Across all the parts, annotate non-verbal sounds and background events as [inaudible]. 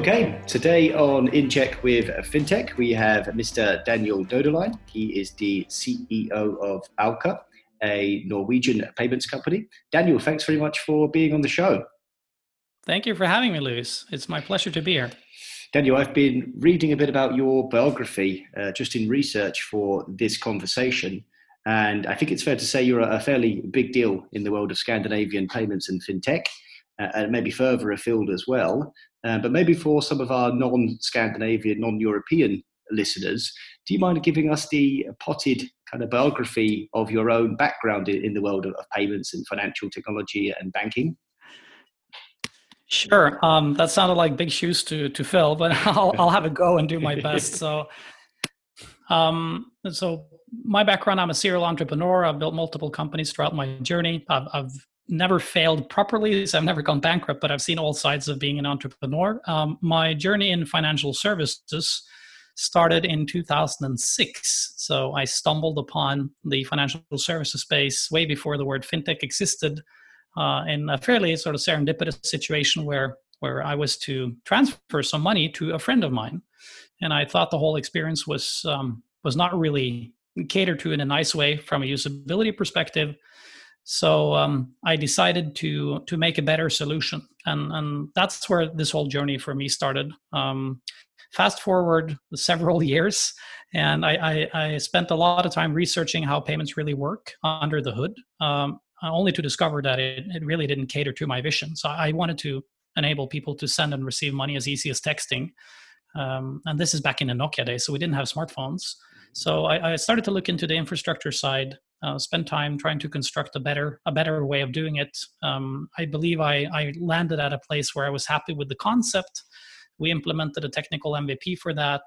Okay, today on In Check with FinTech, we have Mr. Daniel Döderlein. He is the CEO of Auka, a Norwegian payments company. Daniel, thanks very much for being on the show. Thank you for having me, Lewis. It's my pleasure to be here. Daniel, I've been reading a bit about your biography uh, just in research for this conversation. And I think it's fair to say you're a fairly big deal in the world of Scandinavian payments and fintech, uh, and maybe further afield as well. Uh, but maybe for some of our non Scandinavian, non European listeners, do you mind giving us the potted kind of biography of your own background in, in the world of, of, payments and financial technology and banking? Sure. Um, that sounded like big shoes to, to fill, but [laughs] I'll, I'll have a go and do my best. [laughs] So, um, so my background, I'm a serial entrepreneur. I've built multiple companies throughout my journey. I've, I've never failed properly, so I've never gone bankrupt, but I've seen all sides of being an entrepreneur. Um, my journey in financial services started in 2006. So I stumbled upon the financial services space way before the word fintech existed uh, in a fairly sort of serendipitous situation where where I was to transfer some money to a friend of mine, and I thought the whole experience was um, was not really catered to in a nice way from a usability perspective. So um, I decided to to make a better solution, and and that's where this whole journey for me started. Um, fast forward [laughs] several [laughs] years, and I, I, I, spent a lot of time researching how payments really work under the hood, um, only to discover that it, it really didn't cater to my vision. So I wanted to enable people to send and receive money as easy as texting. Um, and this is back in the Nokia days, so we didn't have smartphones. So I, I started to look into the infrastructure side uh, spend time trying to construct a better a better way of doing it. Um, I believe I, I landed at a place where I was happy with the concept. We implemented a technical MVP for that,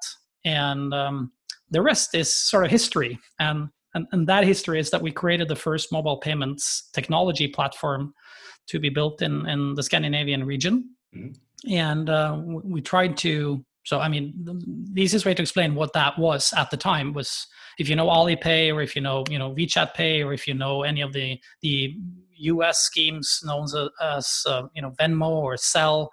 and um, the rest is sort of history. And, and and that history is that we created the first mobile payments technology platform to be built in in the Scandinavian region, mm-hmm. and uh, we tried to so, I mean, the easiest way to explain what that was at the time was if you know Alipay or if you know, you know, WeChat Pay or if you know any of the the U.S. schemes known as, uh, you know Venmo or Zelle,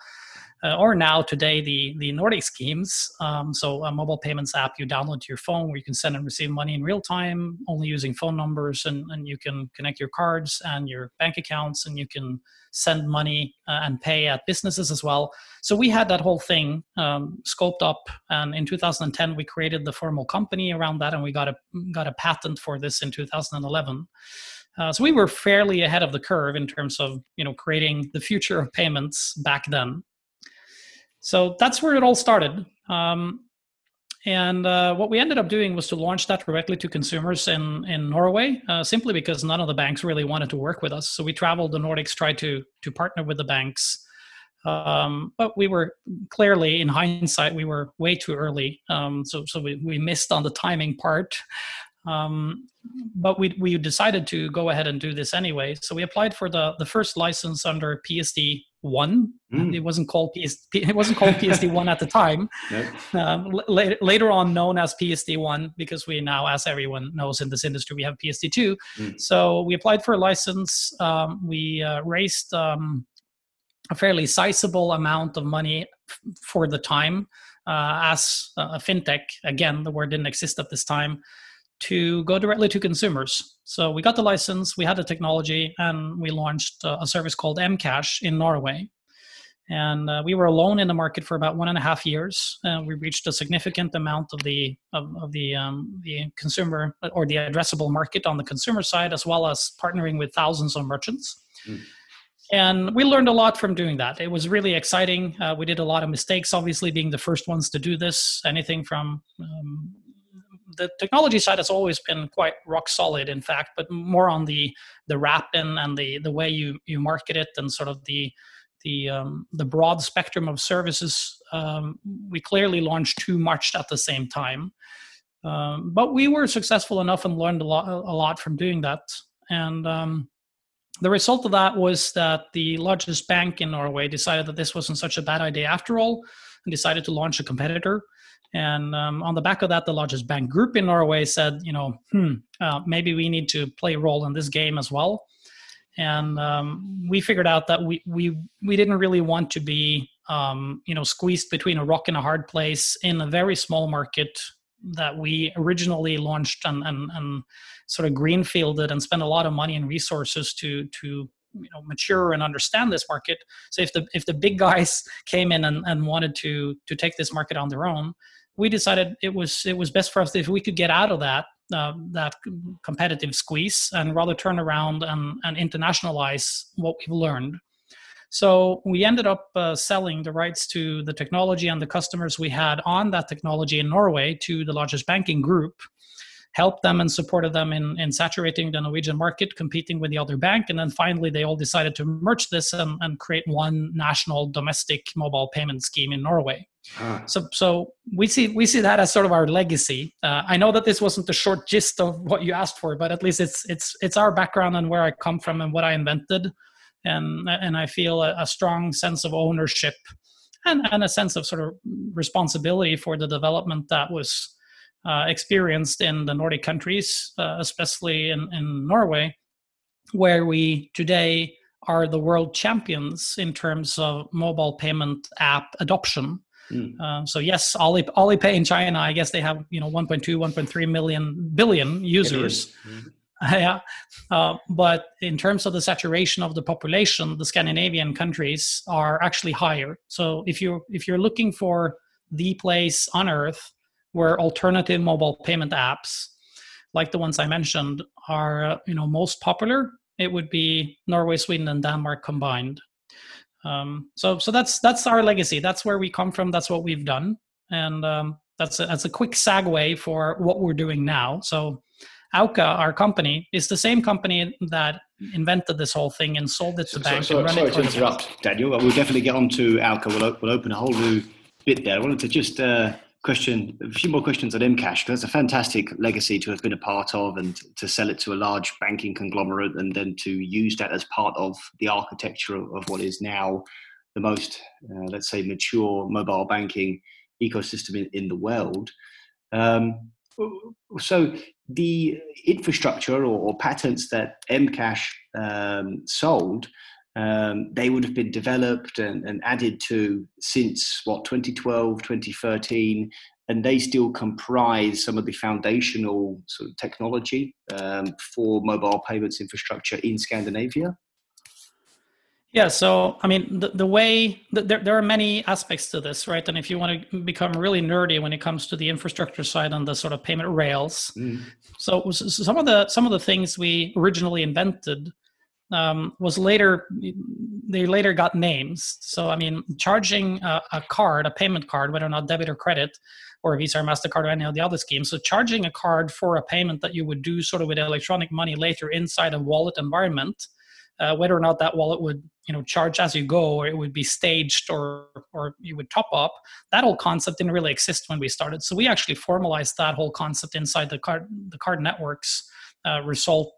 uh, or now today the the Nordic schemes. Um, so a mobile payments app you download to your phone where you can send and receive money in real time, only using phone numbers, and, and you can connect your cards and your bank accounts, and you can send money uh, and pay at businesses as well. So we had that whole thing um, scoped up, and in 2010 we created the formal company around that, and we got a got a patent for this in 2011. Uh, so we were fairly ahead of the curve in terms of you know creating the future of payments back then. So that's where it all started. Um, and uh, what we ended up doing was to launch that directly to consumers in, in Norway, uh, simply because none of the banks really wanted to work with us. So we traveled the Nordics, tried to, to partner with the banks. Um, but we were clearly, in hindsight, we were way too early. Um, so so we, we missed on the timing part. Um, but we, we decided to go ahead and do this anyway. So we applied for the, the first license under PSD one. Mm. It wasn't called PS, it wasn't called PSD one at the time. [laughs] Nope. Um, later, later on, known as PSD one because we now, as everyone knows in this industry, we have PSD two. Mm. So we applied for a license. Um, we uh, raised um, a fairly sizable amount of money f- for the time uh, as a fintech. Again, the word didn't exist at this time to go directly to consumers. So we got the license, we had the technology, and we launched a service called Mcash in Norway. And uh, we were alone in the market for about one and a half years. Uh, we reached a significant amount of the of, of the um, the consumer or the addressable market on the consumer side, as well as partnering with thousands of merchants. Mm. And we learned a lot from doing that. It was really exciting. Uh, we did a lot of mistakes, obviously, being the first ones to do this. Anything from um, the technology side has always been quite rock solid, in fact, but more on the the wrapping and the the way you you market it and sort of the the um, the broad spectrum of services. Um, we clearly launched too much at the same time, um, but we were successful enough and learned a lot a lot from doing that. And um, the result of that was that the largest bank in Norway decided that this wasn't such a bad idea after all, and decided to launch a competitor and um, on the back of that, the largest bank group in Norway said, you know, hmm, uh, maybe we need to play a role in this game as well. And um, we figured out that we, we, we didn't really want to be um, you know squeezed between a rock and a hard place in a very small market that we originally launched and, and, and sort of greenfielded and spent a lot of money and resources to to you know mature and understand this market so if the if the big guys [laughs] came in and, and wanted to to take this market on their own we decided it was it was best for us if we could get out of that uh, that competitive squeeze and rather turn around and, and internationalize what we've learned. So we ended up uh, selling the rights to the technology and the customers we had on that technology in Norway to the largest banking group, helped them and supported them in, in saturating the Norwegian market, competing with the other bank. And then finally, they all decided to merge this and, and create one national domestic mobile payment scheme in Norway. Ah. So, so we see we see that as sort of our legacy. Uh, I know that this wasn't the short gist of what you asked for, but at least it's it's it's our background and where I come from and what I invented and and I feel a, a strong sense of ownership and, and a sense of sort of responsibility for the development that was uh, experienced in the Nordic countries, uh, especially in, in Norway, where we today are the world champions in terms of mobile payment app adoption. Mm. Uh, so yes, Ali, Alipay in China, I guess they have you know 1.2, 1.3 million billion users. [laughs] Yeah. Uh, but in terms of the saturation of the population, the Scandinavian countries are actually higher. So if you if you're looking for the place on earth where alternative mobile payment apps, like the ones I mentioned, are you know most popular, it would be Norway, Sweden, and Denmark combined. Um, so so that's that's our legacy. That's where we come from. That's what we've done, and um, that's a, that's a quick segue for what we're doing now. So Auka, our company, is the same company that invented this whole thing and sold it to so, banks. So, sorry to interrupt, Daniel. We'll definitely get on to Auka. We'll, we'll open a whole new bit there. I wanted to just uh, question a few more questions on Mcash because it's a fantastic legacy to have been a part of and to sell it to a large banking conglomerate and then to use that as part of the architecture of what is now the most, uh, let's say, mature mobile banking ecosystem in, in the world. Um, so the infrastructure or, or patents that Mcash um, sold, um, they would have been developed and, and, added to since what 2012, 2013, and they still comprise some of the foundational sort of technology um, for mobile payments infrastructure in Scandinavia. Yeah, so I mean, the, the way the, there, there are many aspects to this, right? And if you want to become really nerdy when it comes to the infrastructure side and the sort of payment rails, mm. so, so some of the some of the things we originally invented um, was later they later got names. So I mean, charging a, a, card, a payment card, whether or not debit or credit, or Visa or Mastercard or any of the other schemes. So charging a card for a payment that you would do sort of with electronic money later inside a wallet environment uh, whether or not that wallet would you know charge as you go or it would be staged or or you would top up that whole concept didn't really exist when we started so we actually formalized that whole concept inside the card the card networks uh, result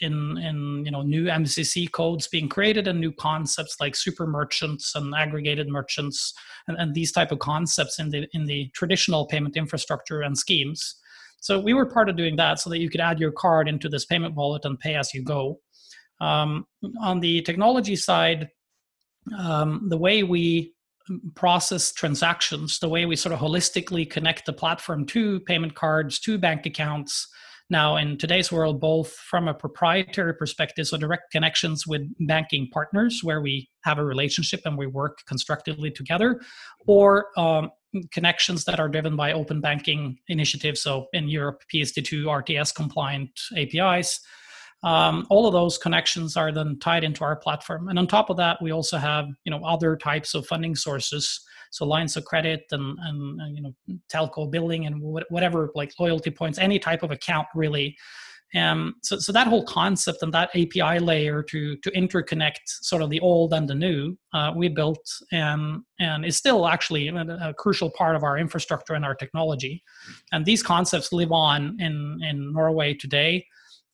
in in you know new MCC codes being created and new concepts like super merchants and aggregated merchants and, and these type of concepts in the in the traditional payment infrastructure and schemes. So we were part of doing that so that you could add your card into this payment wallet and pay as you go. Um, on the technology side, um, the way we process transactions, the way we sort of holistically connect the platform to payment cards, to bank accounts. Now, in today's world, both from a proprietary perspective, so direct connections with banking partners where we have a relationship and we work constructively together, or um, connections that are driven by open banking initiatives. So in Europe, PSD2 RTS compliant APIs um, all of those connections are then tied into our platform and on top of that we also have you know other types of funding sources so lines of credit and, and, you know telco billing and whatever like loyalty points any type of account really um, so, so that whole concept and that API layer to to interconnect sort of the old and the new uh, we built and and is still actually a, a, crucial part of our infrastructure and our technology. And these concepts live on in in Norway today.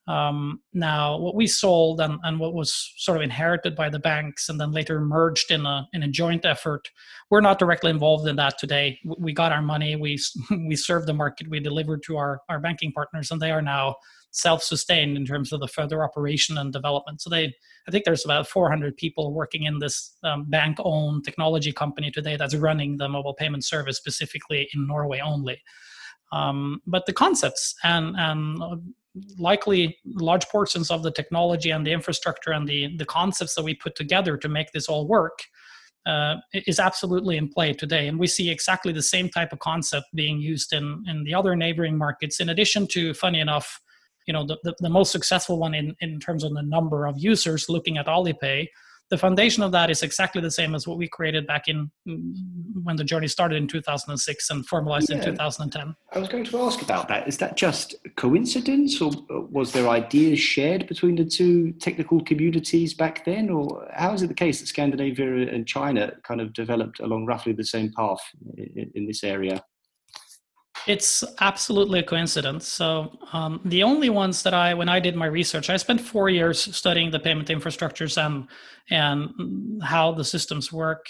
Um, now, what we sold and, and what was sort of inherited by the banks and then later merged in a in a joint effort, we're not directly involved in that today. We got our money, we [laughs] we served the market, we delivered to our our banking partners, and they are now self-sustained in terms of the further operation and development. So they, I think there's about 400 people working in this um, bank-owned technology company today that's running the mobile payment service specifically in Norway only. Um, but the concepts and and uh, likely large portions of the technology and the infrastructure and the the concepts that we put together to make this all work uh, is absolutely in play today. And we see exactly the same type of concept being used in, in the other neighboring markets, in addition to, funny enough, you know the, the, the, most successful one in, in terms of the number of users looking at alipay the foundation of that is exactly the same as what we created back in mm, when the journey started in 2006 and formalized yeah. in 2010 i was going to ask about that. Is that just coincidence or was there ideas shared between the two technical communities back then? Or how is it the case that scandinavia and china kind of developed along roughly the same path in, in this area it's absolutely a coincidence. So um, the only ones that I, when I did my research, I spent four years studying the payment infrastructures and and how the systems work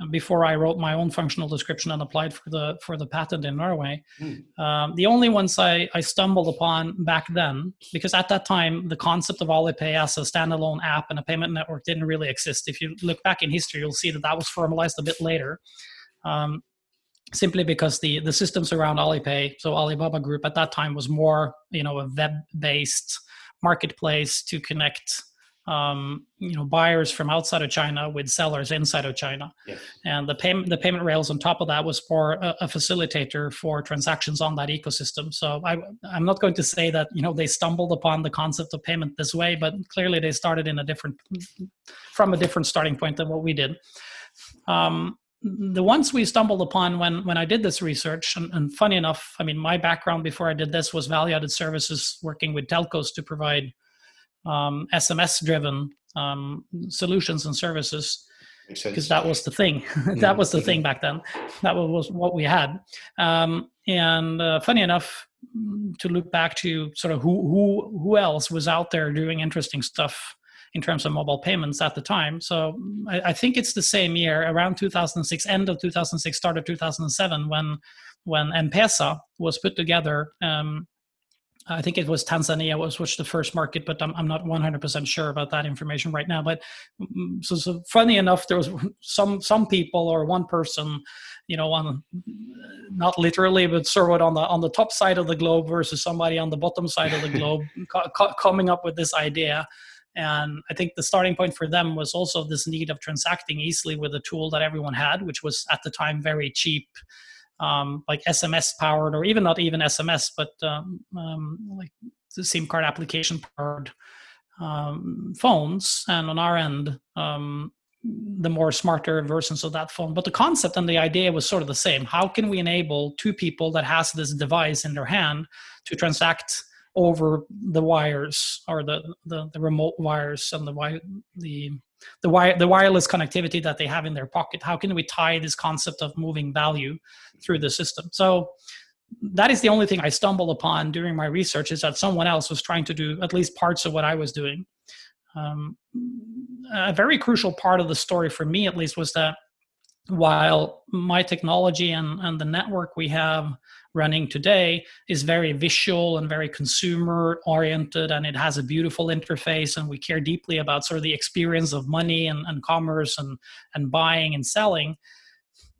uh, before I wrote my own functional description and applied for the for the patent in Norway. Mm. Um, the only ones I, I stumbled upon back then, because at that time the concept of Alipay as a standalone app and a payment network didn't really exist. If you look back in history, you'll see that that was formalized a bit later. Um, simply because the the systems around Alipay, so Alibaba Group at that time was more you know a web based marketplace to connect um, you know buyers from outside of China with sellers inside of China, yes. and the payment the payment rails on top of that was for a, a, facilitator for transactions on that ecosystem. So I I'm not going to say that you know they stumbled upon the concept of payment this way, but clearly they started in a different from a different starting point than what we did. Um, the ones we stumbled upon when when I did this research, and, and, funny enough, I mean, my background before I did this was value-added services, working with telcos to provide um, SMS-driven um, solutions and services, because that was the thing. [laughs] that was the thing back then. That was what we had. Um, and uh, funny enough, to look back to sort of who who who else was out there doing interesting stuff in terms of mobile payments at the time. So I, I, think it's the same year, around 2006, end of 2006, start of 2007, when when M-Pesa was put together. Um, I think it was Tanzania was which the first market, but I'm, I'm not 100% sure about that information right now. But mm, so, so funny enough, there was some some people or one person, you know, on not literally, but sort of on the on the top side of the globe versus somebody on the bottom side of the [laughs] globe, co- coming up with this idea and I think the starting point for them was also this need of transacting easily with a tool that everyone had, which was at the time very cheap, um, like SMS powered, or even not even SMS, but um, um, like the SIM card application powered um, phones. And on our end, um, the more smarter versions of that phone. But the concept and the idea was sort of the same. How can we enable two people that has this device in their hand to transact over the wires or the, the, the remote wires and the the the wire the wireless connectivity that they have in their pocket. How can we tie this concept of moving value through the system? So that is the only thing i stumbled upon during my research is that someone else was trying to do at least parts of what i was doing. Um, a very crucial part of the story for me at least was that while my technology and, and the network we have running today is very visual and very consumer oriented and it has a beautiful interface and we care deeply about sort of the experience of money and, and commerce and, and buying and selling.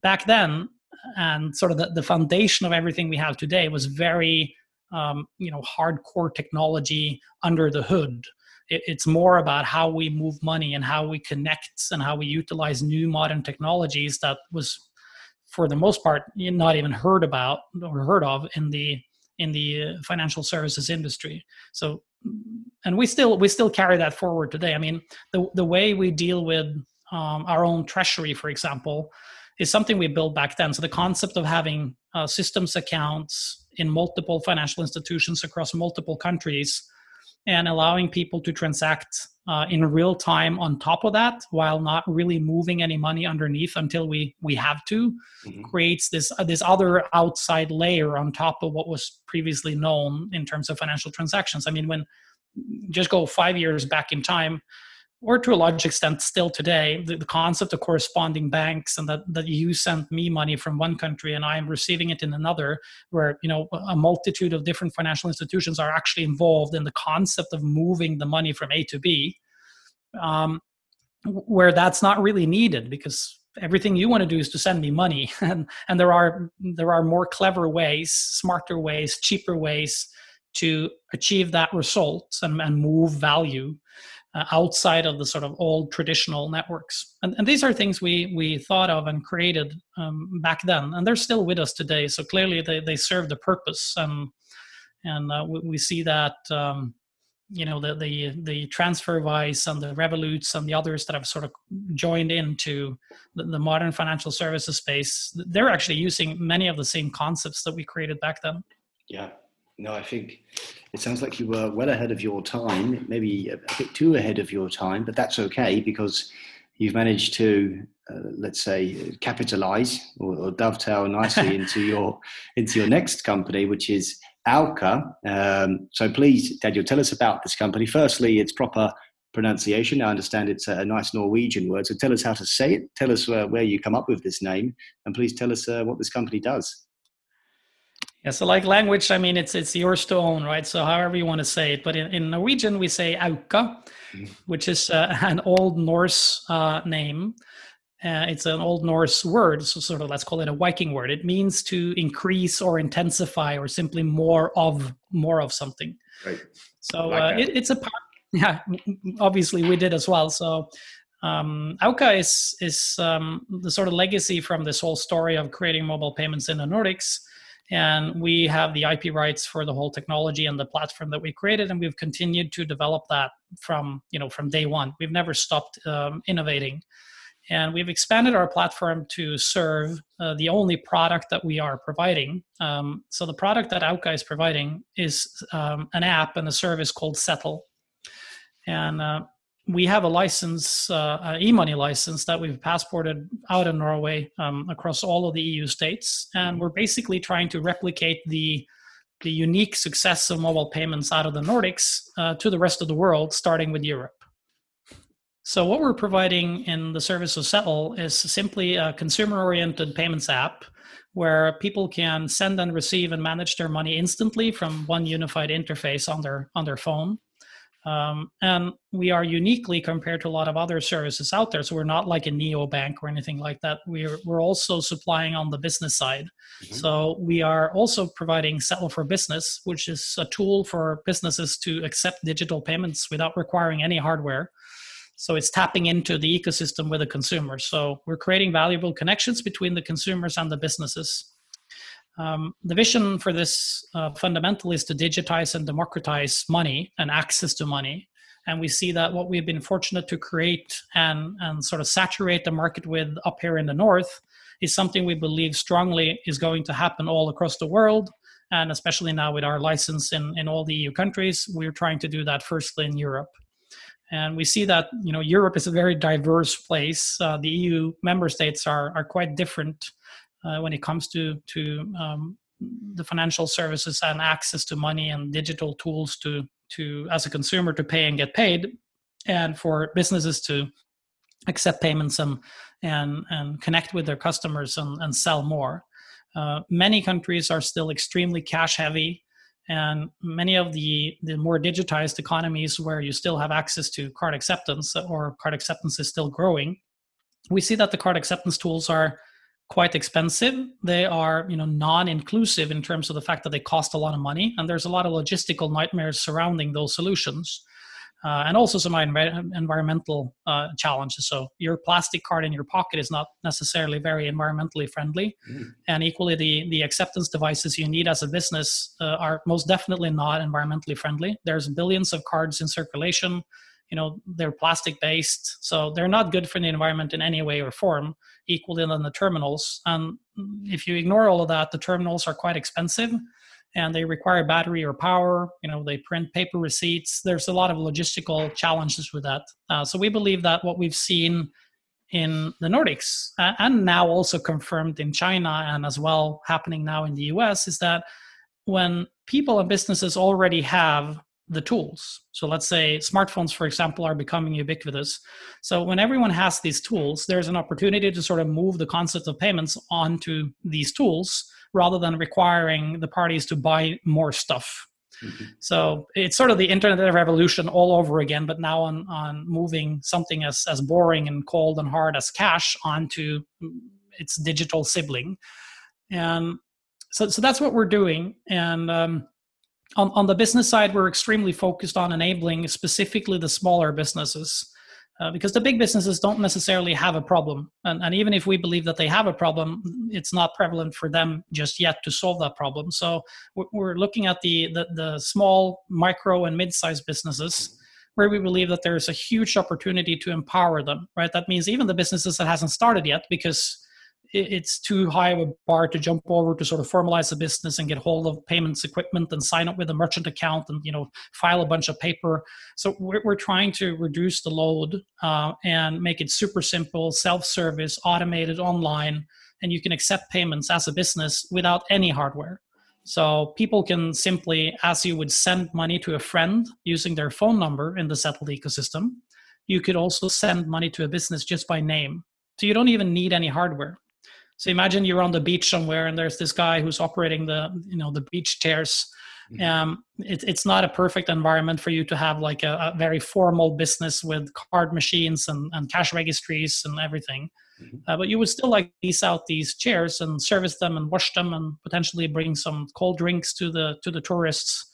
Back then and sort of the, the foundation of everything we have today was very um, you know hardcore technology under the hood it, it's more about how we move money and how we connect and how we utilize new modern technologies that was for the most part not even heard about or heard of in the in the uh, financial services industry. So and we still we still carry that forward today. I mean the the way we deal with um, our own treasury for example is something we built back then. So the concept of having uh, systems accounts in multiple financial institutions across multiple countries and allowing people to transact uh, in real time on top of that while not really moving any money underneath until we we have to mm-hmm. creates this uh, this other outside layer on top of what was previously known in terms of financial transactions i mean when just go five years back in time, or to a large extent still today, the, the, concept of corresponding banks and that, that you sent me money from one country and I am receiving it in another, where you know a multitude of different financial institutions are actually involved in the concept of moving the money from A to B, um, where that's not really needed because everything you want to do is to send me money. [laughs] And and there are there are more clever ways smarter ways cheaper ways to achieve that result and, and move value uh, outside of the sort of old traditional networks. And, and these are things we we thought of and created um, back then, and they're still with us today. So clearly, they they serve the purpose, and and uh, we, we, see that. Um, you know the the the TransferWise and the Revoluts and the others that have sort of joined into the, the modern financial services space. They're actually using many of the same concepts that we created back then. Yeah, no, I think it sounds like you were well ahead of your time, maybe a, bit too ahead of your time, but that's okay because you've managed to, uh, let's say, capitalize or, or dovetail nicely [laughs] into your into your next company, which is Auka. Um, so please, Daniel, tell us about this company. Firstly, its proper pronunciation. I understand it's a, a nice Norwegian word. So tell us how to say it. Tell us uh, where you come up with this name, and please tell us uh, what this company does. Yeah, so like language, I mean, it's it's yours to own, right? So however you want to say it, but in, in Norwegian we say auka, mm-hmm. which is uh, [laughs] an Old Norse uh, name. Uh, it's an Old Norse word, so sort of let's call it a Viking word. It means to increase or intensify or simply more of more of something. Right. So like uh, it, it's a part. [laughs] Yeah, obviously we did as well. So um, Auka is is um, the sort of legacy from this whole story of creating mobile payments in the Nordics and we have the ip rights for the whole technology and the platform that we created and we've continued to develop that from you know from day one. We've never stopped um, innovating. And we've expanded our platform to serve uh, the only product that we are providing. Um, so the product that Auka is providing is um, an app and a service called settle. And uh, we have a license, uh, e-money license that we've passported out of Norway um, across all of the EU states, and we're basically trying to replicate the the unique success of mobile payments out of the Nordics uh, to the rest of the world, starting with Europe. So what we're providing in the service of Settle is simply a consumer-oriented payments app where people can send and receive and manage their money instantly from one unified interface on their on their phone. Um, and we are uniquely compared to a lot of other services out there. So we're not like a neobank or anything like that. We're, we're also supplying on the business side. Mm-hmm. So we are also providing Settle for Business, which is a tool for businesses to accept digital payments without requiring any hardware. So it's tapping into the ecosystem with the consumer. So we're creating valuable connections between the consumers and the businesses. Um, the vision for this uh, fundamental is to digitize and democratize money and access to money. And we see that what we've been fortunate to create and, and sort of saturate the market with up here in the north is something we believe strongly is going to happen all across the world. And especially now with our license in, in all the EU countries, we're trying to do that firstly in Europe. And we see that you know Europe is a very diverse place. Uh, the EU member states are, are quite different uh, when it comes to to um, the financial services and access to money and digital tools to to as a consumer to pay and get paid, and for businesses to accept payments and and and connect with their customers and, and sell more. Uh, many countries are still extremely cash heavy and many of the, the more digitized economies where you still have access to card acceptance or card acceptance is still growing we see that the card acceptance tools are quite expensive. They are, you know, non-inclusive in terms of the fact that they cost a lot of money, and there's a lot of logistical nightmares surrounding those solutions, uh, and also some environmental uh, challenges. So your plastic card in your pocket is not necessarily very environmentally friendly, mm. and equally the the acceptance devices you need as a business uh, are most definitely not environmentally friendly. There's billions of cards in circulation you know they're plastic based so they're not good for the environment in any way or form equally than the terminals. And if you ignore all of that the terminals are quite expensive and they require battery or power you know they print paper receipts. There's a lot of logistical challenges with that. Uh, so we believe that what we've seen in the nordics uh, and now also confirmed in china and as well happening now in the us is that when people and businesses already have the tools. So let's say smartphones, for example, are becoming ubiquitous. So when everyone has these tools, there's an opportunity to sort of move the concept of payments onto these tools rather than requiring the parties to buy more stuff. Mm-hmm. So it's sort of the internet revolution all over again, but now on, on moving something as, as boring and cold and hard as cash onto its digital sibling. And so, so that's what we're doing. And um, on, on the business side, we're extremely focused on enabling specifically the smaller businesses. Uh, because the big businesses don't necessarily have a problem. And, and, even if we believe that they have a problem, it's not prevalent for them just yet to solve that problem. So we're, looking at the, the, the small, micro, and mid sized businesses where we believe that there's a huge opportunity to empower them, right? That means even the businesses that hasn't started yet, because it's too high of a bar to jump over to sort of formalize a business and get hold of payments equipment and sign up with a merchant account and you know file a bunch of paper. So we're, we're trying to reduce the load uh, and make it super simple self-service automated online and you can accept payments as a business without any hardware. So people can simply as you would send money to a friend using their phone number in the settled ecosystem you could also send money to a business just by name. So you don't even need any hardware so imagine you're on the beach somewhere and there's this guy who's operating the you know the beach chairs. Mm-hmm. Um, it, it's not a perfect environment for you to have like a, a, very formal business with card machines and, and cash registries and everything. Mm-hmm. Uh, but you would still like lease out these chairs and service them and wash them and potentially bring some cold drinks to the to the tourists.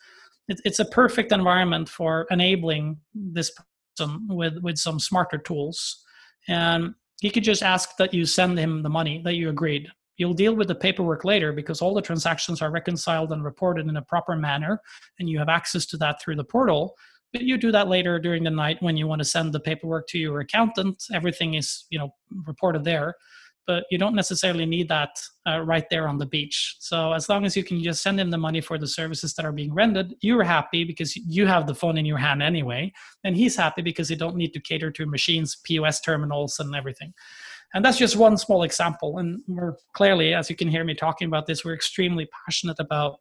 It, it's a perfect environment for enabling this person with with some smarter tools. And he could just ask that you send him the money that you agreed. You'll deal with the paperwork later because all the transactions are reconciled and reported in a proper manner, and you have access to that through the portal. But you do that later during the night when you want to send the paperwork to your accountant. Everything is, you know, reported there but you don't necessarily need that uh, right there on the beach. So as long as you can just send him the money for the services that are being rendered, you're happy because you have the phone in your hand anyway, and he's happy because you don't need to cater to machines, POS terminals, and everything. And that's just one small example. And we're clearly, as you can hear me talking about this, we're extremely passionate about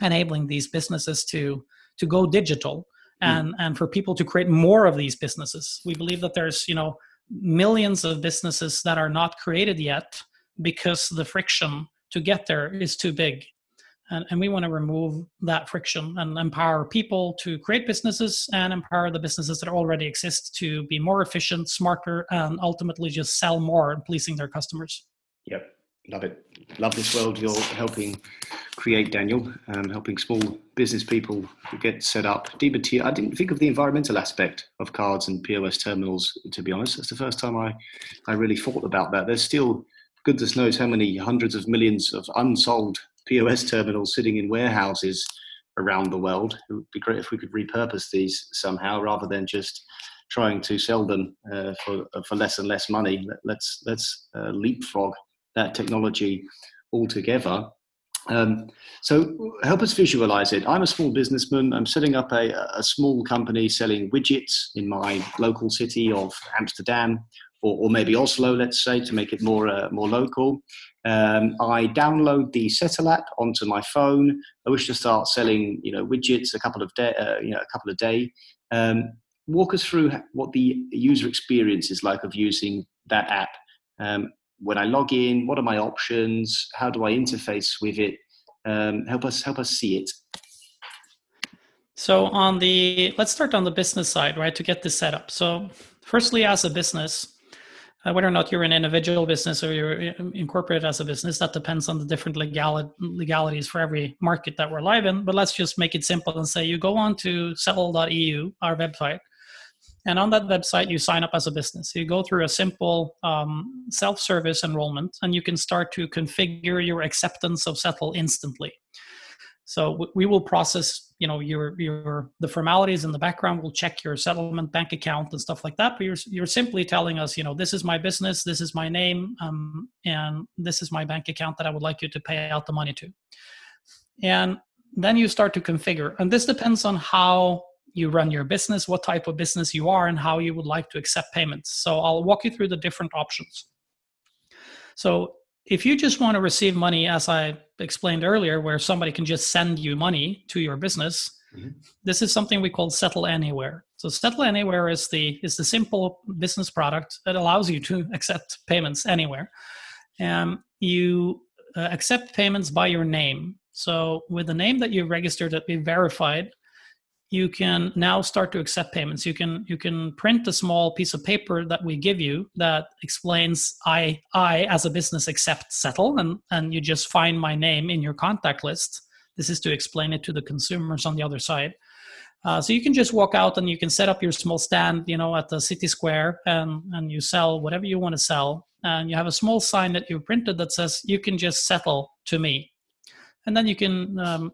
enabling these businesses to to go digital hmm. and mm. and for people to create more of these businesses. We believe that there's you know millions of businesses that are not created yet because the friction to get there is too big. And, and, we want to remove that friction and empower people to create businesses and empower the businesses that already exist to be more efficient, smarter, and ultimately just sell more, pleasing their customers. Yep love it. Love this world you're helping create, Daniel. Um, helping small business people get set up. Tier. I didn't think of the environmental aspect of cards and POS terminals. To be honest, that's the first time I, I really thought about that. There's still goodness knows how many hundreds of millions of unsold POS terminals sitting in warehouses around the world. It would be great if we could repurpose these somehow, rather than just trying to sell them uh, for for less and less money. Let, us let's uh, leapfrog that technology altogether. Um, so help us visualize it. I'm a small businessman. I'm setting up a, a small company selling widgets in my local city of Amsterdam or, or maybe Oslo, let's say, to make it more uh, more local. Um, I download the Settle app onto my phone. I wish to start selling, you know, widgets a couple of day, uh, you know, a couple of day. Um, walk us through what the user experience is like of using that app. Um, when I log in, what are my options? How do I interface with it? Um, help us help us see it. So on the let's start on the business side, right? To get this set up. So firstly, as a business, uh, whether or not you're an individual business or you're incorporated as a business, that depends on the different legal- legalities for every market that we're live in. But let's just make it simple and say you go on to settle.eu, our website, and on that website, you sign up as a business. You go through a simple um, self service enrollment and you can start to configure your acceptance of Settle instantly. So we will process, you know, your your the formalities in the background. We'll check your settlement bank account and stuff like that. But you're you're simply telling us, you know, this is my business, this is my name, um, and this is my bank account that I would like you to pay out the money to. And then you start to configure, and this depends on how you run your business, what type of business you are, and how you would like to accept payments. So I'll walk you through the different options. So if you just want to receive money, as I explained earlier, where somebody can just send you money to your business, Mm-hmm. This is something we call Settle Anywhere. So Settle Anywhere is the is the simple business product that allows you to [laughs] accept payments anywhere. And you uh, accept payments by your name. So with the name that you registered that we verified, you can now start to accept payments. You can you can print a small piece of paper that we give you that explains i i as a business accept settle and and you just find my name in your contact list. This is to explain it to the consumers on the other side. Uh, so you can just walk out and you can set up your small stand you know at the city square and and you sell whatever you want to sell. And you have a small sign that you printed that says you can just settle to me and then you can um,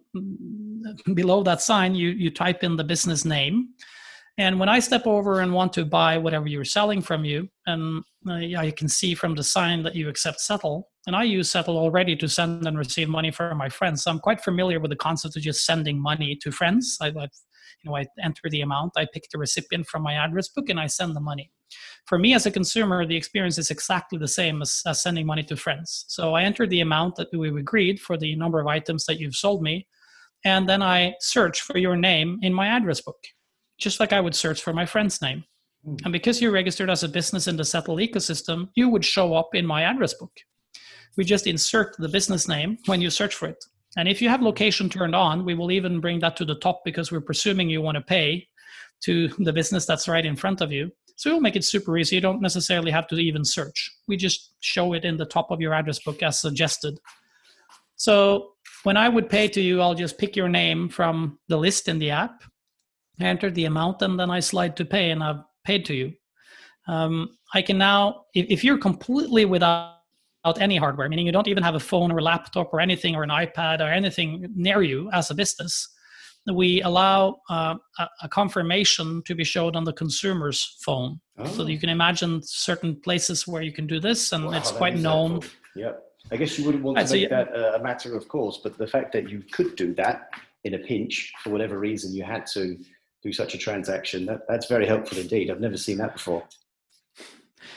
below that sign you you type in the business name. And when i step over and want to buy whatever you're selling from you and uh, i can see from the sign that you accept settle and i use settle already to send and receive money from my friends. So i'm quite familiar with the concept of just sending money to friends. I, have you know i enter the amount i pick the recipient from my address book and i send the money for me as a consumer the experience is exactly the same as, as sending money to friends so i enter the amount that we agreed for the number of items that you've sold me and then i search for your name in my address book just like i would search for my friend's name mm. and because you're registered as a business in the settle ecosystem you would show up in my address book we just insert the business name when you search for it and if you have location turned on, we will even bring that to the top because we're presuming you want to pay to the business that's right in front of you. So we'll make it super easy. You don't necessarily have to even search. We just show it in the top of your address book as suggested. So when I would pay to you, I'll just pick your name from the list in the app, enter the amount, and then I slide to pay, and I've paid to you. Um, I can now, if, if you're completely without any hardware, meaning you don't even have a phone or a laptop or anything or an iPad or anything near you as a business, we allow uh, a, confirmation to be showed on the consumer's phone. Oh. So you can imagine certain places where you can do this, and wow, it's quite known. Cool. Yep. I guess you wouldn't want to make that a matter of course, but the fact that you could do that in a pinch for whatever reason you had to do such a transaction, that, that's very helpful indeed. I've never seen that before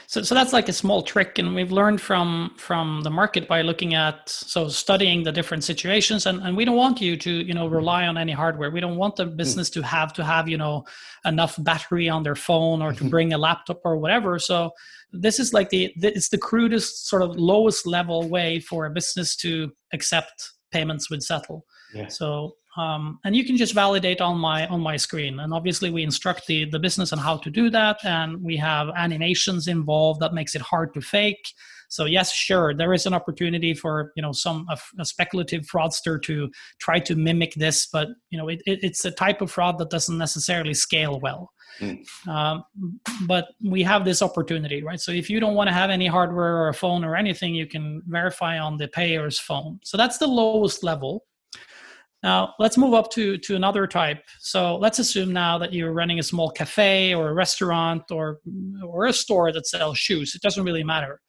so, so that's like a small trick and we've learned from from the market by looking at so studying the different situations and, and we don't want you to you know rely on any hardware we don't want the hmm. business to have to have you know enough battery on their phone or to [laughs] bring a laptop or whatever so this is like the it's the crudest sort of lowest level way for a business to accept payments with settle yeah. so um, and you can just validate on my on my screen. And obviously we instruct the the business on how to do that. And we have animations involved that makes it hard to fake. So yes sure there is an opportunity for you know some a, a speculative fraudster to try to mimic this. But you know it, it, it's a type of fraud that doesn't necessarily scale well. Mm. um, but we have this opportunity right? So if you don't want to have any hardware or a phone or anything you can verify on the payer's phone. So that's the lowest level now, let's move up to, to another type. So let's assume now that you're running a small cafe or a restaurant or, or a store that sells shoes. It doesn't really matter.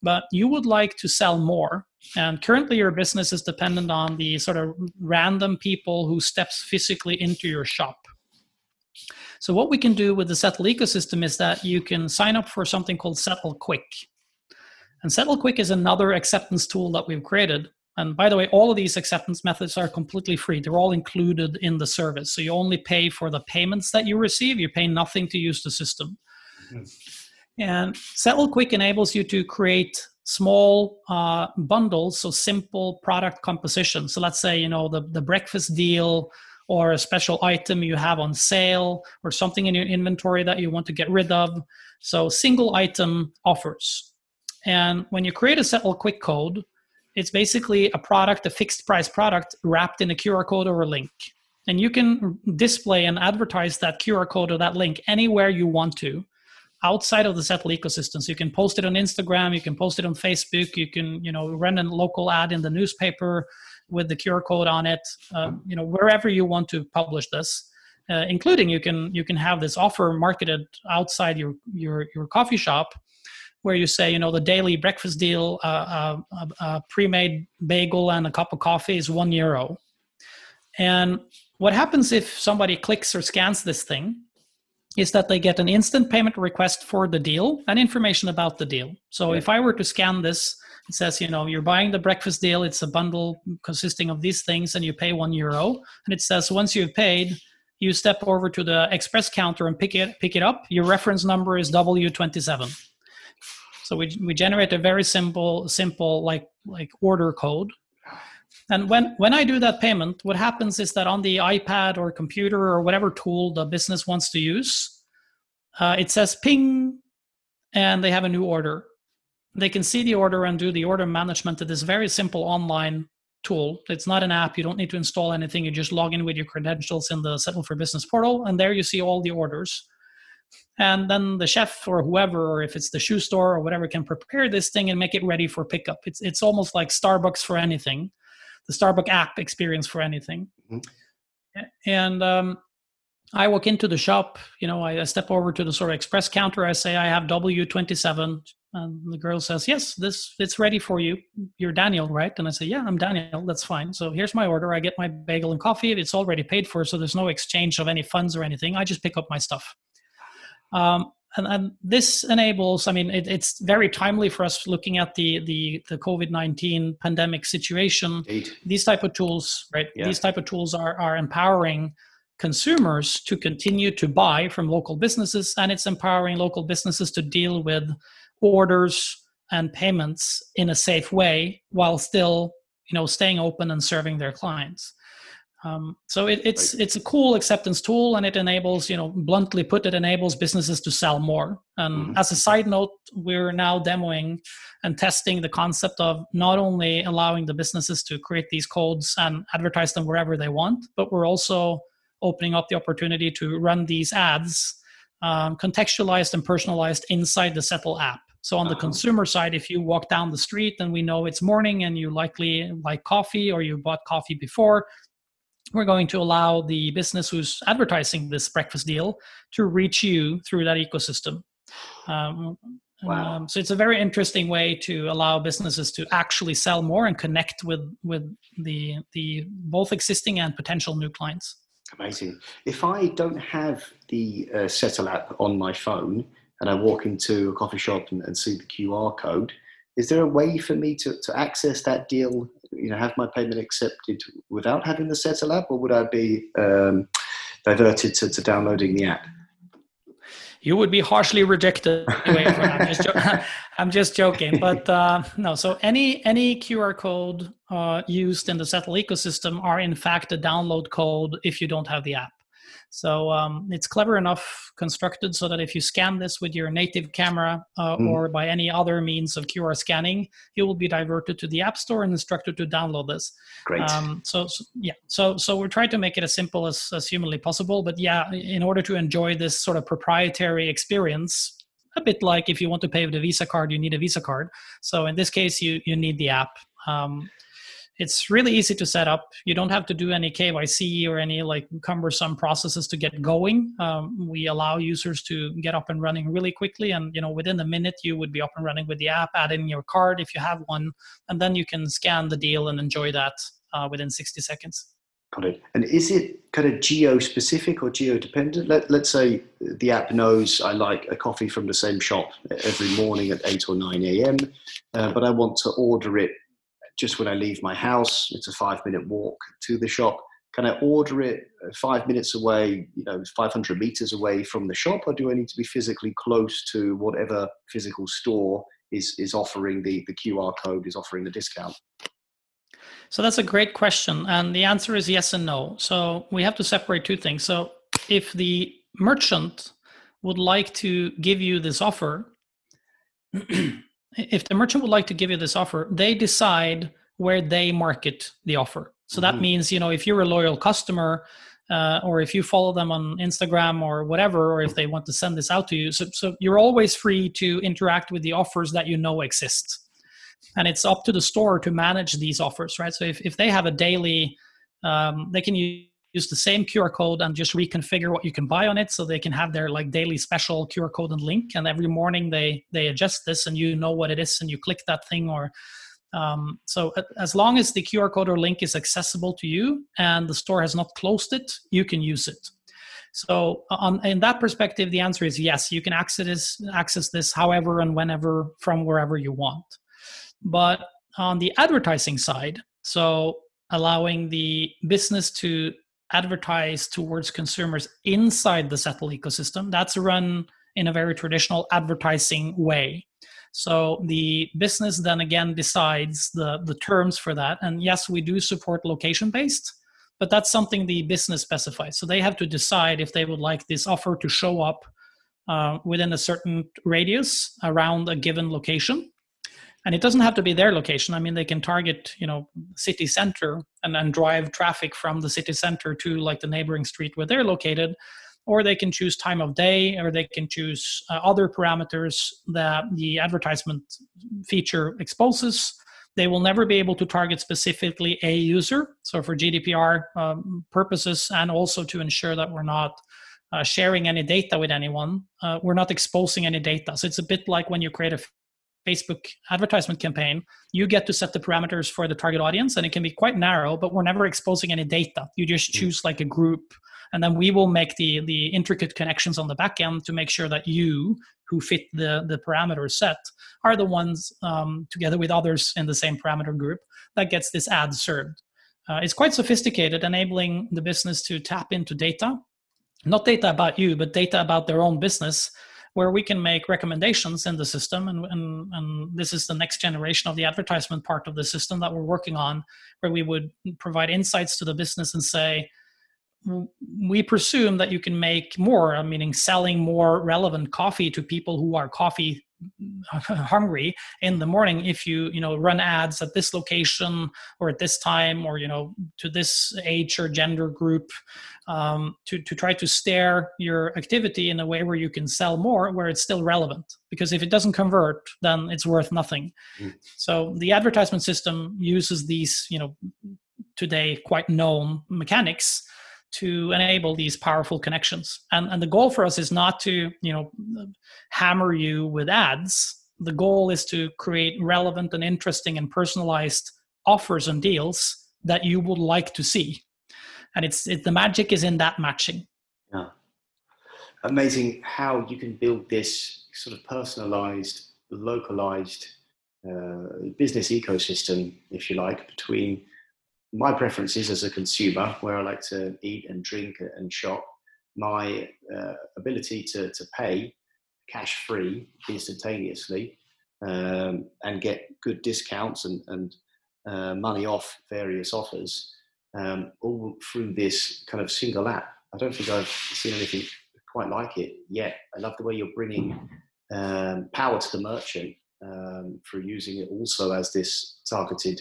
But you would like to sell more. And currently, your business is dependent on the sort of random people who steps physically into your shop. So, what we can do with the Settle ecosystem is that you can sign up for something called Settle Quick. And Settle Quick is another acceptance tool that we've created and by the way, all of these acceptance methods are completely free. They're all included in the service. So you only pay for the payments that you receive. You pay nothing to use the system. Mm-hmm. And Settle Quick enables you to create small uh, bundles, so simple product composition. So let's say, you know, the, the breakfast deal or a special item you have on sale or something in your inventory that you want to get rid of. So single item offers. And when you create a Settle Quick code, it's basically a product, a fixed price product wrapped in a QR code or a link. And you can display and advertise that QR code or that link anywhere you want to outside of the Settle ecosystem. So you can post it on Instagram, you can post it on Facebook, you can, you know, run a local ad in the newspaper with the QR code on it, uh, you know, wherever you want to publish this. Uh, including you can you can have this offer marketed outside your your your coffee shop where you say, you know, the daily breakfast deal, uh, uh, a pre-made bagel and a cup of coffee is one euro. And what happens if somebody clicks or scans this thing is that they get an instant payment request for the deal and information about the deal. So yeah. if I were to scan this it says you know you're buying the breakfast deal it's a bundle consisting of these things and you pay one euro and it says once you've paid you step over to the express counter and pick it pick it up your reference number is w27 so we, we generate a very simple simple like like order code and when when i do that payment what happens is that on the ipad or computer or whatever tool the business wants to use uh, it says ping and they have a new order they can see the order and do the order management to this very simple online tool. It's not an app. You don't need to install anything. You just log in with your credentials in the Settle for Business portal, and there you see all the orders. And then the chef or whoever, or if it's the shoe store or whatever, can prepare this thing and make it ready for pickup. It's it's almost like Starbucks for anything, the Starbucks app experience for anything. Mm-hmm. And um, I walk into the shop, you know, I, I, step over to the sort of express counter. I say, I have W27. And the girl says, Yes, this it's ready for you. You're Daniel, right? And I say, Yeah, I'm Daniel. That's fine. So here's my order. I get my bagel and coffee. It's already paid for, so there's no exchange of any funds or anything. I just pick up my stuff. Um, and, and, this enables i mean it, it's very timely for us looking at the the, the covid-19 pandemic situation Indeed. these type of tools right yeah. these type of tools are are empowering consumers to continue to buy from local businesses and it's empowering local businesses to deal with orders and payments in a safe way while still you know staying open and serving their clients um, so it, it's it's a cool acceptance tool and it enables you know bluntly put it enables businesses to sell more and mm-hmm. as a side note we're now demoing and testing the concept of not only allowing the businesses to create these codes and advertise them wherever they want but we're also opening up the opportunity to run these ads um, contextualized and personalized inside the settle app so on the uh-huh. consumer side, if you walk down the street and we know it's morning and you likely like coffee or you bought coffee before, we're going to allow the business who's advertising this breakfast deal to reach you through that ecosystem. Um, wow. Um, so it's a very interesting way to allow businesses to actually sell more and connect with with the the both existing and potential new clients. Amazing. If I don't have the uh, Settle app on my phone, and I walk into a coffee shop and, and, see the QR code, is there a way for me to, to access that deal, you know, have my payment accepted without having the Settle app, or would I be um, diverted to, to downloading the app? You would be harshly rejected. Anyway, I'm, just jo- [laughs] I'm just joking, but uh, no. So any any QR code uh, used in the Settle ecosystem are in fact a download code if you don't have the app. So um, it's clever enough constructed so that if you scan this with your native camera uh, mm. or by any other means of QR scanning, you will be diverted to the App Store and instructed to download this. Great. Um, so, so, yeah, so so we're trying to make it as simple as, as humanly possible. But yeah, in order to enjoy this sort of proprietary experience, a bit like if you want to pay with a Visa card, you need a Visa card. So in this case, you you need the app. Um, it's really easy to set up. You don't have to do any KYC or any like cumbersome processes to get going. Um, we allow users to get up and running really quickly, and you know within a minute you would be up and running with the app. Add in your card if you have one, and then you can scan the deal and enjoy that uh, within 60 seconds. Got it. And is it kind of geo specific or geo dependent? Let, let's say the app knows I like a coffee from the same shop every morning at 8 or 9 a.m., uh, but I want to order it just when I leave my house. It's a five minute walk to the shop. Can I order it five minutes away, you know, 500 meters away from the shop, or do I need to be physically close to whatever physical store is, is offering the, the QR code, is offering the discount? So that's a great question. And the answer is yes and no. So we have to separate two things. So if the merchant would like to give you this offer, [clears throat] [clears throat] if the merchant would like to give you this offer, they decide where they market the offer. So that mm-hmm. means, you know, if you're a loyal customer, uh, or if you follow them on Instagram or whatever, or if they want to send this out to you, so, so you're always free to interact with the offers that you know exist. And it's up to the store to manage these offers, right? So if, if they have a daily, um, they can use use the same QR code and just reconfigure what you can buy on it so they can have their like daily special QR code and link and every morning they they adjust this and you know what it is and you click that thing or um, so as long as the QR code or link is accessible to you and the store has not closed it, you can use it. So on in that perspective, the answer is yes. You can access this, access this however and whenever from wherever you want. But on the advertising side, so allowing the business to advertise towards consumers inside the Settle ecosystem, that's run in a very traditional advertising way. So the business then again decides the, the terms for that. And yes, we do support location based, but that's something the business specifies. So they have to decide if they would like this offer to show up uh, within a certain radius around a given location and it doesn't have to be their location. I mean they can target you know city center and then drive traffic from the city center to like the neighboring street where they're located. Or they can choose time of day or they can choose uh, other parameters that the advertisement feature exposes. They will never be able to target specifically a user. So for gdpr um, purposes and also to ensure that we're not uh, sharing any data with anyone uh, we're not exposing any data. So it's a bit like when you create a Facebook advertisement campaign, you get to set the parameters for the target audience, and it can be quite narrow, but we're never exposing any data. You just mm. choose like a group, and then we will make the the intricate connections on the back end to make sure that you, who fit the the parameter set, are the ones um, together with others in the same parameter group that gets this ad served. Uh, it's quite sophisticated, enabling the business to tap into data, not data about you, but data about their own business where we can make recommendations in the system and, and, and this is the next generation of the advertisement part of the system that we're working on where we would provide insights to the business and say we presume that you can make more meaning selling more relevant coffee to people who are coffee [laughs] hungry in the morning if you you know run ads at this location or at this time or you know to this age or gender group um, to to try to steer your activity in a way where you can sell more where it's still relevant because if it doesn't convert then it's worth nothing mm. so the advertisement system uses these you know today quite known mechanics to enable these powerful connections. And, and the goal for us is not to, you know, hammer you with ads. The goal is to create relevant and interesting and personalized offers and deals that you would like to see. And it's it, the magic is in that matching. Yeah. Amazing how you can build this sort of personalized, localized uh, business ecosystem, if you like, between my preferences as a consumer, where I like to eat and drink and shop, my uh, ability to, to pay cash free instantaneously um, and get good discounts and, and uh, money off various offers, um, all through this kind of single app. I don't think I've seen anything quite like it yet. I love the way you're bringing um, power to the merchant um, through using it also as this targeted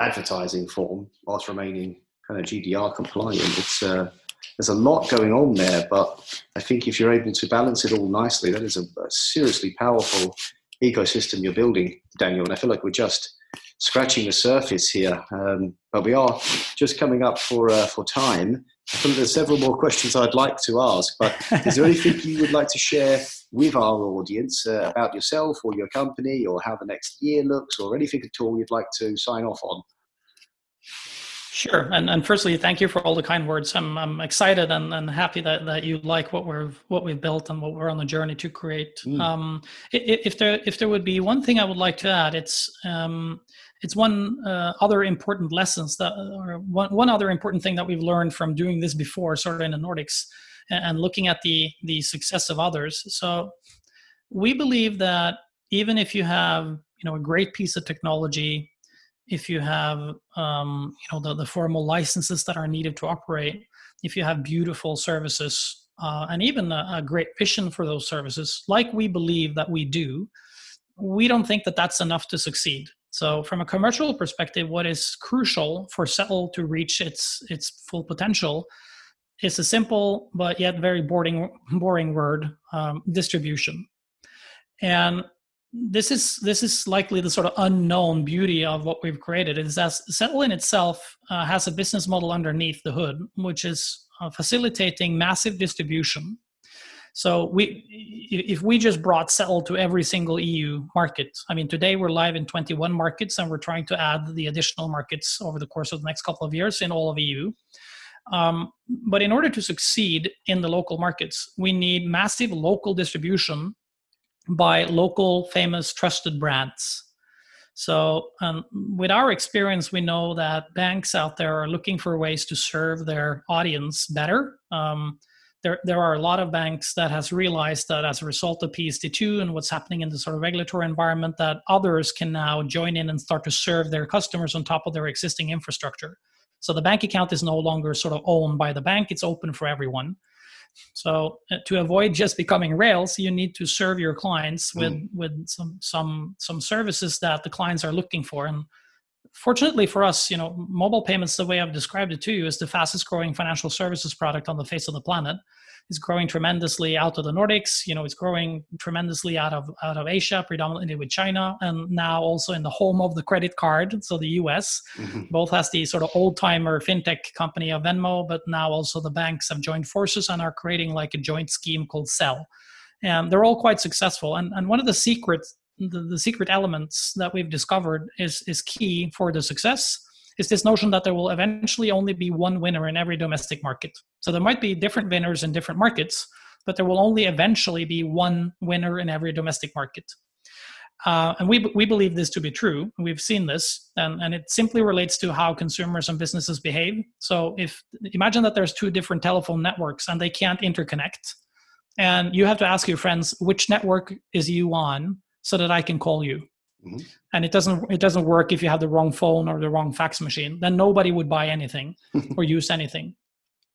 advertising form whilst remaining kind of GDPR compliant. It's uh, there's a lot going on there, but I think if you're able to balance it all nicely, that is a, a seriously powerful ecosystem you're building, Daniel. And I feel like we're just scratching the surface here, um, but we are just coming up for uh, for time. There's several more questions I'd like to ask, but is there anything you would like to share with our audience uh, about yourself or your company or how the next year looks or anything at all you'd like to sign off on? Sure, and and firstly, thank you for all the kind words. I'm I'm excited and, and happy that, that you like what we're what we've built and what we're on the journey to create. Mm. Um, if there if there would be one thing I would like to add, it's um, it's one uh, other important lessons that or one one other important thing that we've learned from doing this before, sort of in the Nordics, and, and looking at the the success of others. So we believe that even if you have you know a great piece of technology if you have um, you know the, the formal licenses that are needed to operate if you have beautiful services uh, and even a, a, great vision for those services like we believe that we do we don't think that that's enough to succeed. So from a commercial perspective what is crucial for Settle to reach its its full potential is a simple but yet very boring boring word um, distribution. And this is this is likely the sort of unknown beauty of what we've created is that Settle in itself uh, has a business model underneath the hood which is uh, facilitating massive distribution. So we if we just brought Settle to every single eu market i mean today we're live in 21 markets and we're trying to add the additional markets over the course of the next couple of years in all of eu um, but in order to succeed in the local markets we need massive local distribution by local famous trusted brands So, um, with our experience, we know that banks out there are looking for ways to serve their audience better. Um, there, there are a lot of banks that has realized that as a result of PSD2 and what's happening in the sort of regulatory environment, that others can now join in and start to serve their customers on top of their existing infrastructure. So the bank account is no longer sort of owned by the bank; it's open for everyone. So uh, to avoid just becoming Rails, you need to serve your clients with mm. with some some some services that the clients are looking for. And fortunately for us, you know, mobile payments, the way I've described it to you, is the fastest growing financial services product on the face of the planet. It's growing tremendously out of the Nordics. You know, it's growing tremendously out of out of Asia, predominantly with China, and now also in the home of the credit card, so the U.S. Mm-hmm. Both has the sort of old timer fintech company of Venmo, but now also the banks have joined forces and are creating like a joint scheme called Zelle. And they're all quite successful. And and one of the secrets the, the secret elements that we've discovered is is key for the success is this notion that there will eventually only be one winner in every domestic market. So there might be different winners in different markets, but there will only eventually be one winner in every domestic market. Uh, and we, we believe this to be true. We've seen this, and, and it simply relates to how consumers and businesses behave. So, if imagine that there's two different telephone networks and they can't interconnect, and you have to ask your friends which network is you on so that I can call you. Mm-hmm. And it doesn't it doesn't work if you have the wrong phone or the wrong fax machine. Then nobody would buy anything [laughs] or use anything.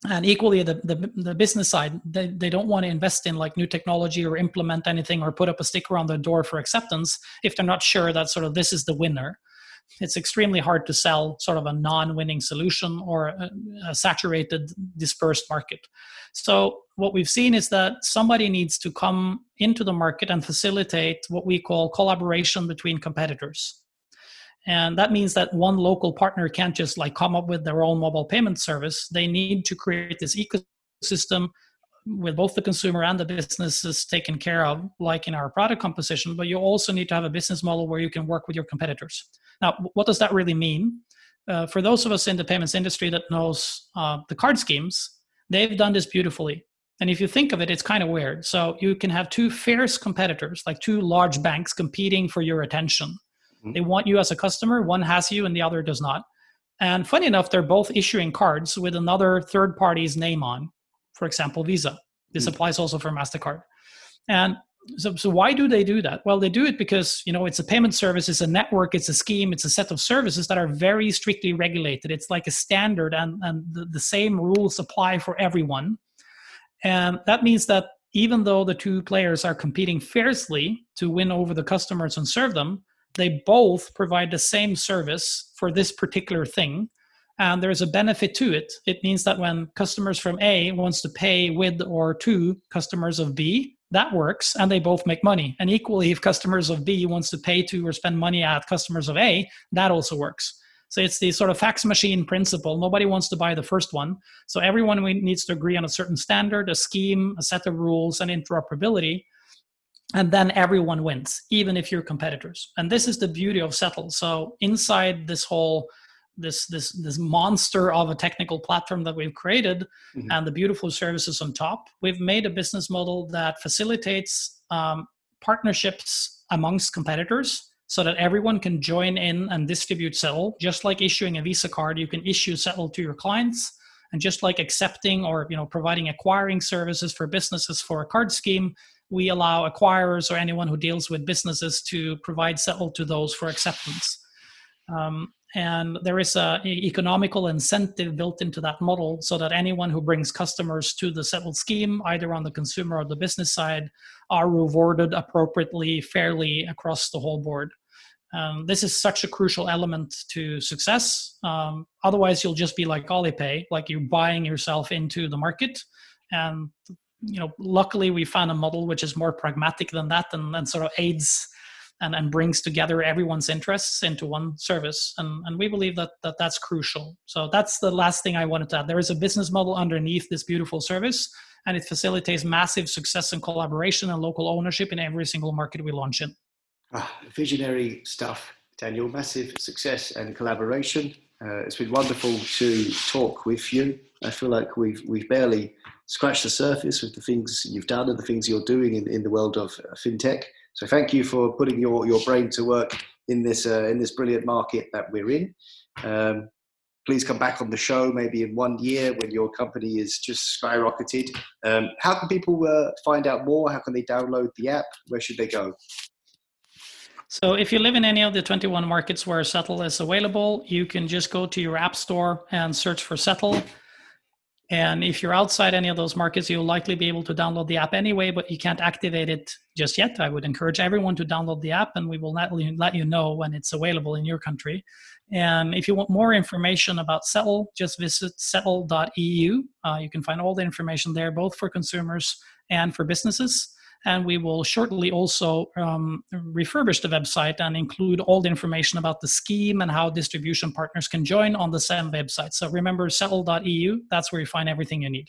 And equally, the, the, the business side, they, they don't want to invest in like new technology or implement anything or put up a sticker on the door for acceptance if they're not sure that sort of this is the winner it's extremely hard to sell sort of a non-winning solution or a, a, saturated dispersed market. So what we've seen is that somebody needs to come into the market and facilitate what we call collaboration between competitors. And that means that one local partner can't just like come up with their own mobile payment service. They need to create this ecosystem with both the consumer and the businesses taken care of, like in our product composition, but you also need to have a business model where you can work with your competitors. Now, what does that really mean? Uh, for those of us in the payments industry that knows uh, the card schemes, they've done this beautifully. And if you think of it, it's kind of weird. So you can have two fierce competitors, like two large banks competing for your attention. Mm-hmm. They want you as a customer, one has you and the other does not. And funny enough, they're both issuing cards with another third party's name on for example, Visa. This mm. applies also for MasterCard. And so, so why do they do that? Well, they do it because you know it's a payment service, it's a network, it's a scheme, it's a set of services that are very strictly regulated. It's like a standard, and and the, the same rules apply for everyone. And that means that even though the two players are competing fiercely to win over the customers and serve them, they both provide the same service for this particular thing and there's a benefit to it. It means that when customers from a wants to pay with or to customers of b that works and they both make money. And equally if customers of b wants to pay to or spend money at customers of a that also works. So it's the sort of fax machine principle. Nobody wants to buy the first one. So everyone needs to agree on a certain standard a scheme a set of rules and interoperability and then everyone wins even if you're competitors. And this is the beauty of settle. So inside this whole this this this monster of a technical platform that we've created mm-hmm. and the beautiful services on top we've made a business model that facilitates um, partnerships amongst competitors so that everyone can join in and distribute settle. Just like issuing a visa card you can issue settle to your clients. And just like accepting or you know providing acquiring services for businesses for a card scheme we allow acquirers or anyone who deals with businesses to provide settle to those for acceptance. Um, and there is a economical incentive built into that model so that anyone who brings customers to the settled scheme either on the consumer or the business side are rewarded appropriately fairly across the whole board. Um, this is such a crucial element to success. Um, otherwise you'll just be like alipay like you're buying yourself into the market. And you know luckily we found a model which is more pragmatic than that and, and sort of aids and, and brings together everyone's interests into one service. And, and we believe that, that that's crucial. So that's the last thing I wanted to add. There is a business model underneath this beautiful service, and it facilitates massive success and collaboration and local ownership in every single market we launch in. Ah, visionary stuff, Daniel. Massive success and collaboration. Uh, it's been wonderful to talk with you. I feel like we've we've barely scratched the surface with the things you've done and the things you're doing in, in the world of uh, fintech So thank you for putting your, your brain to work in this uh, in this brilliant market that we're in. Um, please come back on the show maybe in one year when your company is just skyrocketed. Um, how can people uh, find out more? How can they download the app? Where should they go? So, if you live in any of the 21 markets where Settle is available, you can just go to your app store and search for Settle. And if you're outside any of those markets, you'll likely be able to download the app anyway, but you can't activate it just yet. I would encourage everyone to download the app, and we will let you know when it's available in your country. And if you want more information about Settle, just visit settle.eu. Uh, you can find all the information there, both for consumers and for businesses. And we will shortly also um, refurbish the website and include all the information about the scheme and how distribution partners can join on the same website. So remember settle.eu, that's where you find everything you need.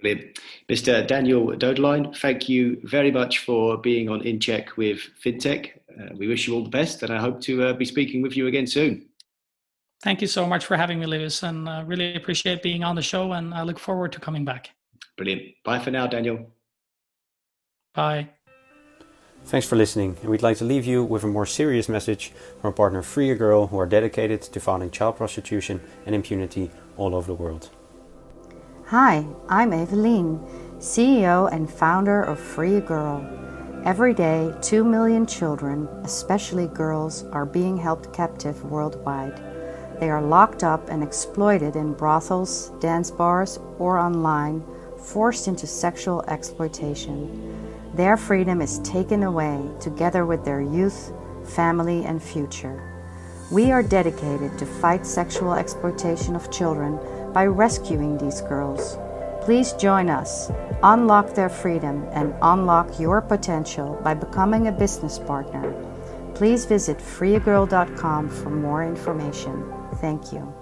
Brilliant. Mr. Daniel Döderlein, thank you very much for being on In Check with FinTech. Uh, we wish you all the best, and I hope to uh, be speaking with you again soon. Thank you so much for having me, Lewis, and uh, really appreciate being on the show. And I look forward to coming back. Brilliant. Bye for now, Daniel. Bye. Thanks for listening, and we'd like to leave you with a more serious message from our partner Free a Girl, who are dedicated to fighting child prostitution and impunity all over the world. Hi, I'm Eveline, CEO and founder of Free a Girl. Every day, 2 million children, especially girls, are being held captive worldwide. They are locked up and exploited in brothels, dance bars, or online, forced into sexual exploitation. Their freedom is taken away together with their youth, family, and future. We are dedicated to fight sexual exploitation of children by rescuing these girls. Please join us, unlock their freedom, and unlock your potential by becoming a business partner. Please visit freeagirl.com for more information. Thank you.